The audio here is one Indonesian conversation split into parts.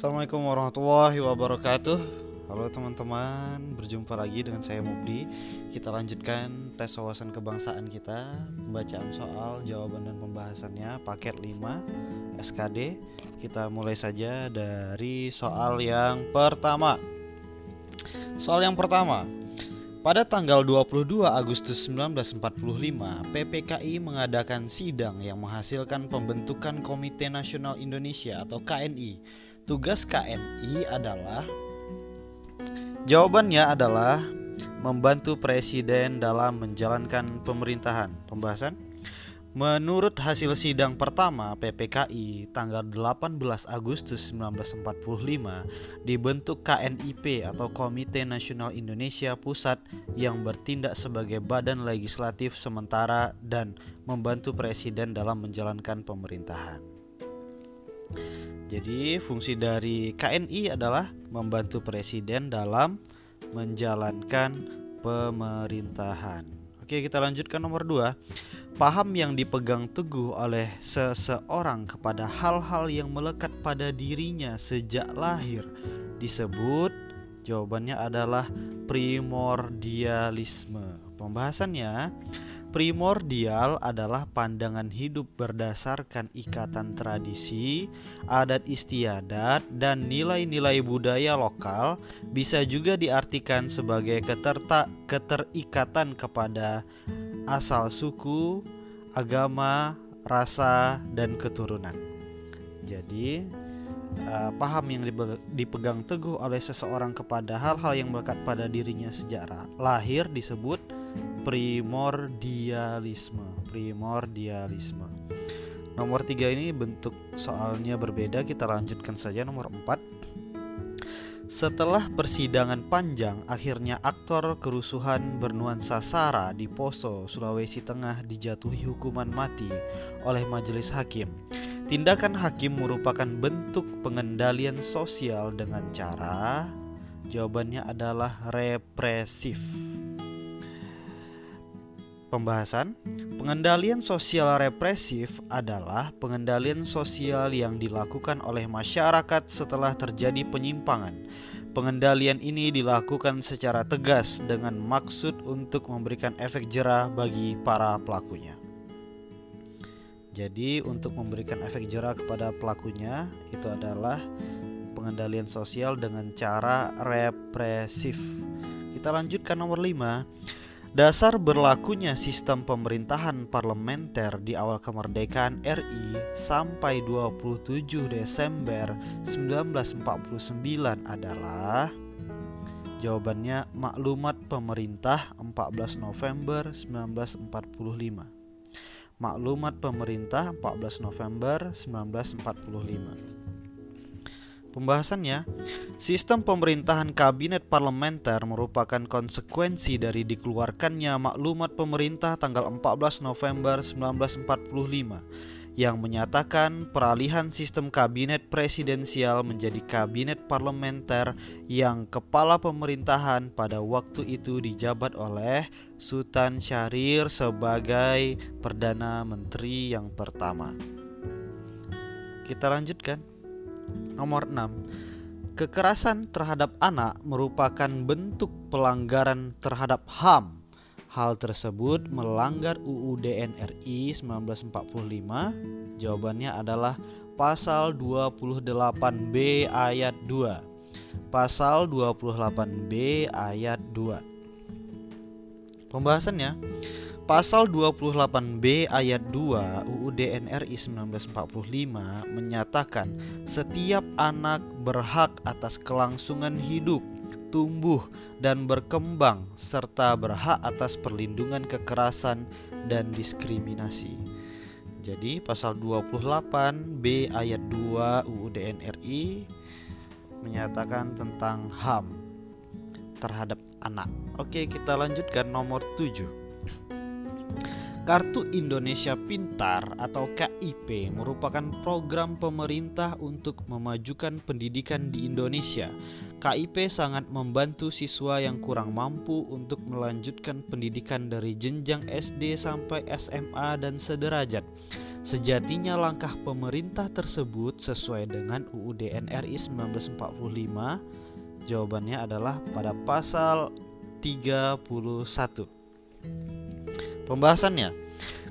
Assalamualaikum warahmatullahi wabarakatuh. Halo teman-teman, berjumpa lagi dengan saya Mubdi. Kita lanjutkan tes wawasan kebangsaan kita Pembacaan soal, jawaban dan pembahasannya Paket 5 SKD Kita mulai saja dari soal yang pertama. Soal yang pertama pada tanggal 22 Agustus 1945, PPKI mengadakan sidang yang menghasilkan pembentukan Komite Nasional Indonesia atau KNI. Tugas KNI adalah Jawabannya adalah membantu presiden dalam menjalankan pemerintahan. Pembahasan Menurut hasil sidang pertama PPKI tanggal 18 Agustus 1945 dibentuk KNIP atau Komite Nasional Indonesia Pusat yang bertindak sebagai badan legislatif sementara dan membantu presiden dalam menjalankan pemerintahan. Jadi fungsi dari KNI adalah membantu presiden dalam menjalankan pemerintahan. Oke, kita lanjutkan nomor 2 paham yang dipegang teguh oleh seseorang kepada hal-hal yang melekat pada dirinya sejak lahir disebut jawabannya adalah primordialisme. Pembahasannya primordial adalah pandangan hidup berdasarkan ikatan tradisi, adat istiadat, dan nilai-nilai budaya lokal bisa juga diartikan sebagai keterta keterikatan kepada asal suku, agama, rasa, dan keturunan. Jadi, uh, paham yang dipegang teguh oleh seseorang kepada hal-hal yang melekat pada dirinya sejak lahir disebut primordialisme. Primordialisme. Nomor tiga ini bentuk soalnya berbeda. Kita lanjutkan saja nomor empat. Setelah persidangan panjang, akhirnya aktor kerusuhan bernuansa Sara di Poso, Sulawesi Tengah dijatuhi hukuman mati oleh majelis hakim. Tindakan hakim merupakan bentuk pengendalian sosial dengan cara jawabannya adalah represif. Pembahasan pengendalian sosial represif adalah pengendalian sosial yang dilakukan oleh masyarakat setelah terjadi penyimpangan. Pengendalian ini dilakukan secara tegas dengan maksud untuk memberikan efek jerah bagi para pelakunya. Jadi, untuk memberikan efek jerah kepada pelakunya, itu adalah pengendalian sosial dengan cara represif. Kita lanjutkan nomor 5 Dasar berlakunya sistem pemerintahan parlementer di awal kemerdekaan RI sampai 27 Desember 1949 adalah Jawabannya maklumat pemerintah 14 November 1945 Maklumat pemerintah 14 November 1945 Pembahasannya, sistem pemerintahan kabinet parlementer merupakan konsekuensi dari dikeluarkannya maklumat pemerintah tanggal 14 November 1945 yang menyatakan peralihan sistem kabinet presidensial menjadi kabinet parlementer yang kepala pemerintahan pada waktu itu dijabat oleh Sultan Syahrir sebagai Perdana Menteri yang pertama. Kita lanjutkan. Nomor 6. Kekerasan terhadap anak merupakan bentuk pelanggaran terhadap HAM. Hal tersebut melanggar UUD NRI 1945. Jawabannya adalah pasal 28B ayat 2. Pasal 28B ayat 2. Pembahasannya Pasal 28B ayat 2 UUD NRI 1945 menyatakan setiap anak berhak atas kelangsungan hidup, tumbuh dan berkembang serta berhak atas perlindungan kekerasan dan diskriminasi. Jadi pasal 28B ayat 2 UUD NRI menyatakan tentang HAM terhadap anak. Oke, kita lanjutkan nomor 7. Kartu Indonesia Pintar atau KIP merupakan program pemerintah untuk memajukan pendidikan di Indonesia. KIP sangat membantu siswa yang kurang mampu untuk melanjutkan pendidikan dari jenjang SD sampai SMA dan sederajat. Sejatinya langkah pemerintah tersebut sesuai dengan UUD NRI 1945. Jawabannya adalah pada pasal 31. Pembahasannya,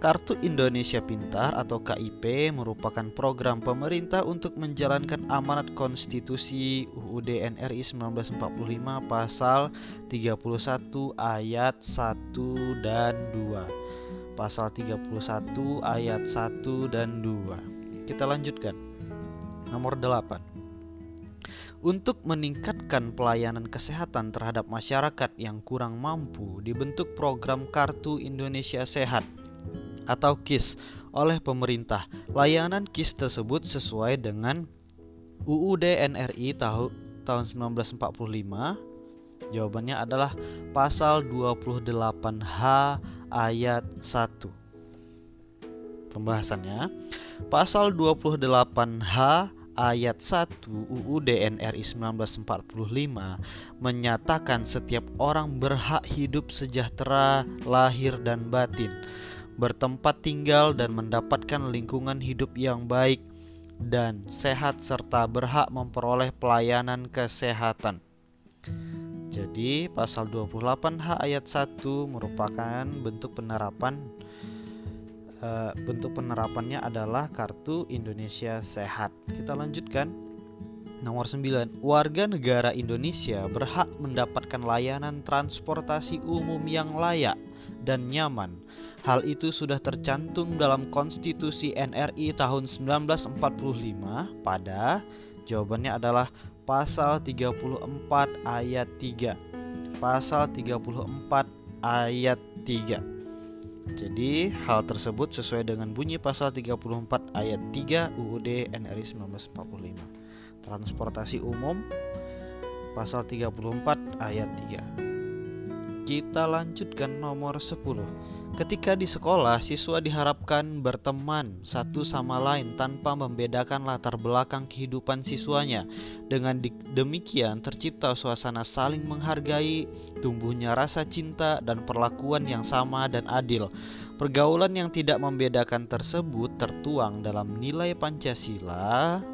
Kartu Indonesia Pintar atau KIP merupakan program pemerintah untuk menjalankan amanat konstitusi UUD NRI 1945 pasal 31 ayat 1 dan 2. Pasal 31 ayat 1 dan 2. Kita lanjutkan. Nomor 8 untuk meningkatkan pelayanan kesehatan terhadap masyarakat yang kurang mampu, dibentuk program Kartu Indonesia Sehat atau KIS oleh pemerintah. Layanan KIS tersebut sesuai dengan UUD NRI tahun tahun 1945. Jawabannya adalah pasal 28H ayat 1. Pembahasannya, pasal 28H ayat 1 UUD NRI 1945 menyatakan setiap orang berhak hidup sejahtera lahir dan batin, bertempat tinggal dan mendapatkan lingkungan hidup yang baik dan sehat serta berhak memperoleh pelayanan kesehatan. Jadi pasal 28H ayat 1 merupakan bentuk penerapan uh, bentuk penerapannya adalah kartu Indonesia Sehat. Kita lanjutkan. Nomor 9. Warga negara Indonesia berhak mendapatkan layanan transportasi umum yang layak dan nyaman. Hal itu sudah tercantum dalam Konstitusi NRI tahun 1945 pada jawabannya adalah pasal 34 ayat 3. Pasal 34 ayat 3. Jadi hal tersebut sesuai dengan bunyi pasal 34 ayat 3 UUD NRI 1945. Transportasi umum pasal 34 ayat 3. Kita lanjutkan nomor 10. Ketika di sekolah, siswa diharapkan berteman satu sama lain tanpa membedakan latar belakang kehidupan siswanya. Dengan demikian, tercipta suasana saling menghargai, tumbuhnya rasa cinta, dan perlakuan yang sama dan adil. Pergaulan yang tidak membedakan tersebut tertuang dalam nilai Pancasila.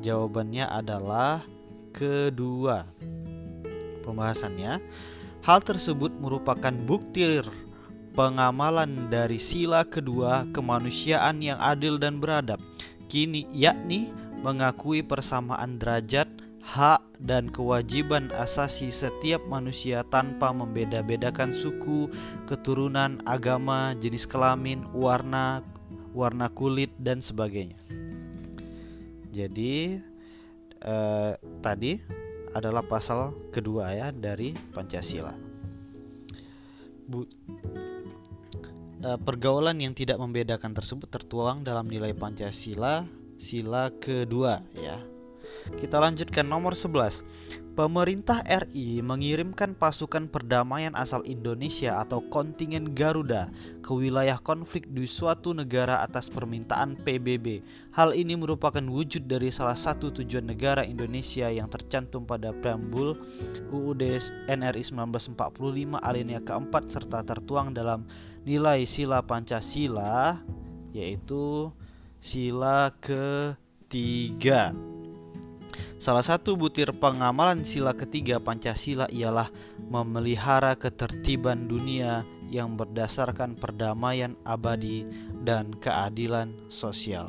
Jawabannya adalah kedua. Pembahasannya, hal tersebut merupakan bukti pengamalan dari sila kedua kemanusiaan yang adil dan beradab, kini yakni mengakui persamaan derajat, hak, dan kewajiban asasi setiap manusia tanpa membeda-bedakan suku, keturunan, agama, jenis kelamin, warna, warna kulit, dan sebagainya. Jadi eh, tadi adalah pasal kedua ya dari Pancasila. Uh, pergaulan yang tidak membedakan tersebut tertuang dalam nilai Pancasila sila kedua ya. Kita lanjutkan nomor 11. Pemerintah RI mengirimkan pasukan perdamaian asal Indonesia atau kontingen Garuda ke wilayah konflik di suatu negara atas permintaan PBB. Hal ini merupakan wujud dari salah satu tujuan negara Indonesia yang tercantum pada preambul UUD NRI 1945 alinea keempat serta tertuang dalam nilai sila Pancasila yaitu sila ketiga. Salah satu butir pengamalan sila ketiga Pancasila ialah memelihara ketertiban dunia yang berdasarkan perdamaian abadi dan keadilan sosial.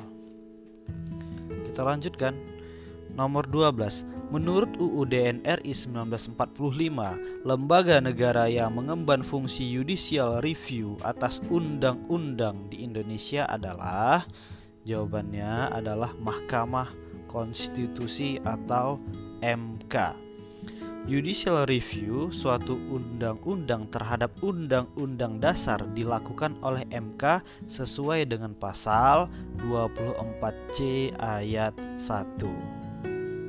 Kita lanjutkan. Nomor 12. Menurut UUD NRI 1945, lembaga negara yang mengemban fungsi judicial review atas undang-undang di Indonesia adalah jawabannya adalah Mahkamah Konstitusi atau MK. Judicial review suatu undang-undang terhadap undang-undang dasar dilakukan oleh MK sesuai dengan pasal 24C ayat 1.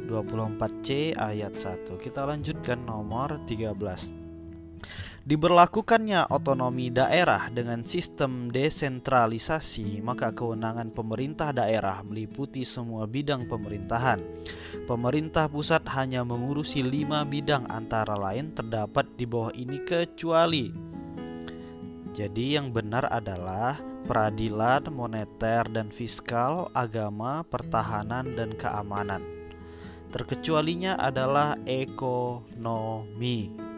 24C ayat 1. Kita lanjutkan nomor 13. Diberlakukannya otonomi daerah dengan sistem desentralisasi, maka kewenangan pemerintah daerah meliputi semua bidang pemerintahan. Pemerintah pusat hanya mengurusi lima bidang antara lain terdapat di bawah ini kecuali jadi yang benar adalah peradilan, moneter dan fiskal, agama, pertahanan dan keamanan. Terkecualinya adalah ekonomi.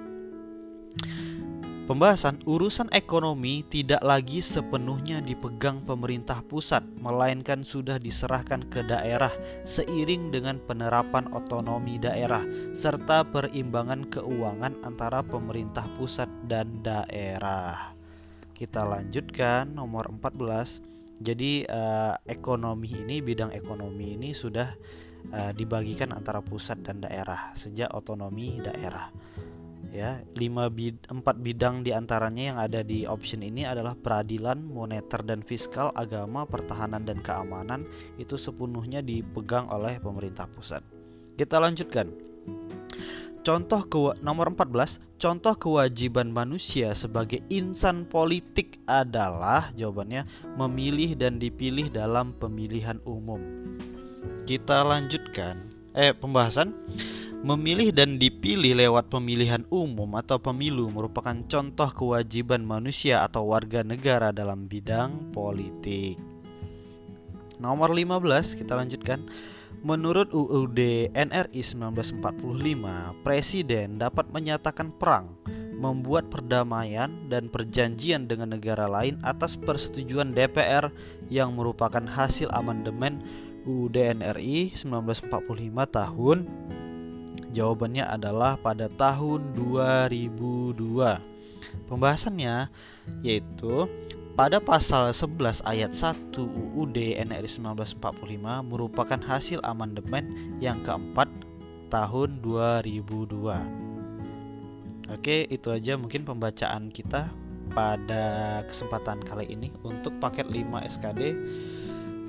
Pembahasan urusan ekonomi tidak lagi sepenuhnya dipegang pemerintah pusat, melainkan sudah diserahkan ke daerah seiring dengan penerapan otonomi daerah serta perimbangan keuangan antara pemerintah pusat dan daerah. Kita lanjutkan nomor 14. Jadi uh, ekonomi ini bidang ekonomi ini sudah uh, dibagikan antara pusat dan daerah sejak otonomi daerah ya lima bid empat bidang di antaranya yang ada di option ini adalah peradilan moneter dan fiskal agama pertahanan dan keamanan. Itu sepenuhnya dipegang oleh pemerintah pusat. Kita lanjutkan. Contoh ke nomor 14 contoh kewajiban manusia sebagai insan politik adalah jawabannya memilih dan dipilih dalam pemilihan umum. Kita lanjutkan. Eh pembahasan Memilih dan dipilih lewat pemilihan umum atau pemilu merupakan contoh kewajiban manusia atau warga negara dalam bidang politik. Nomor 15 kita lanjutkan. Menurut UUD NRI 1945, presiden dapat menyatakan perang, membuat perdamaian dan perjanjian dengan negara lain atas persetujuan DPR yang merupakan hasil amandemen UUD NRI 1945 tahun Jawabannya adalah pada tahun 2002. Pembahasannya yaitu pada pasal 11 ayat 1 UUD NRI 1945 merupakan hasil amandemen yang keempat tahun 2002. Oke, itu aja mungkin pembacaan kita pada kesempatan kali ini untuk paket 5 SKD.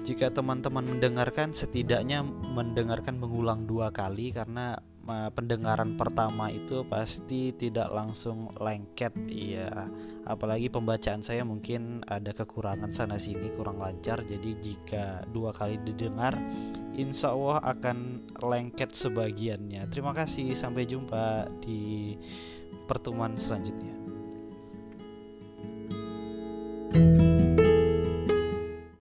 Jika teman-teman mendengarkan setidaknya mendengarkan mengulang dua kali karena pendengaran pertama itu pasti tidak langsung lengket iya. Apalagi pembacaan saya mungkin ada kekurangan sana sini kurang lancar. Jadi jika dua kali didengar insya Allah akan lengket sebagiannya. Terima kasih sampai jumpa di pertemuan selanjutnya. thank you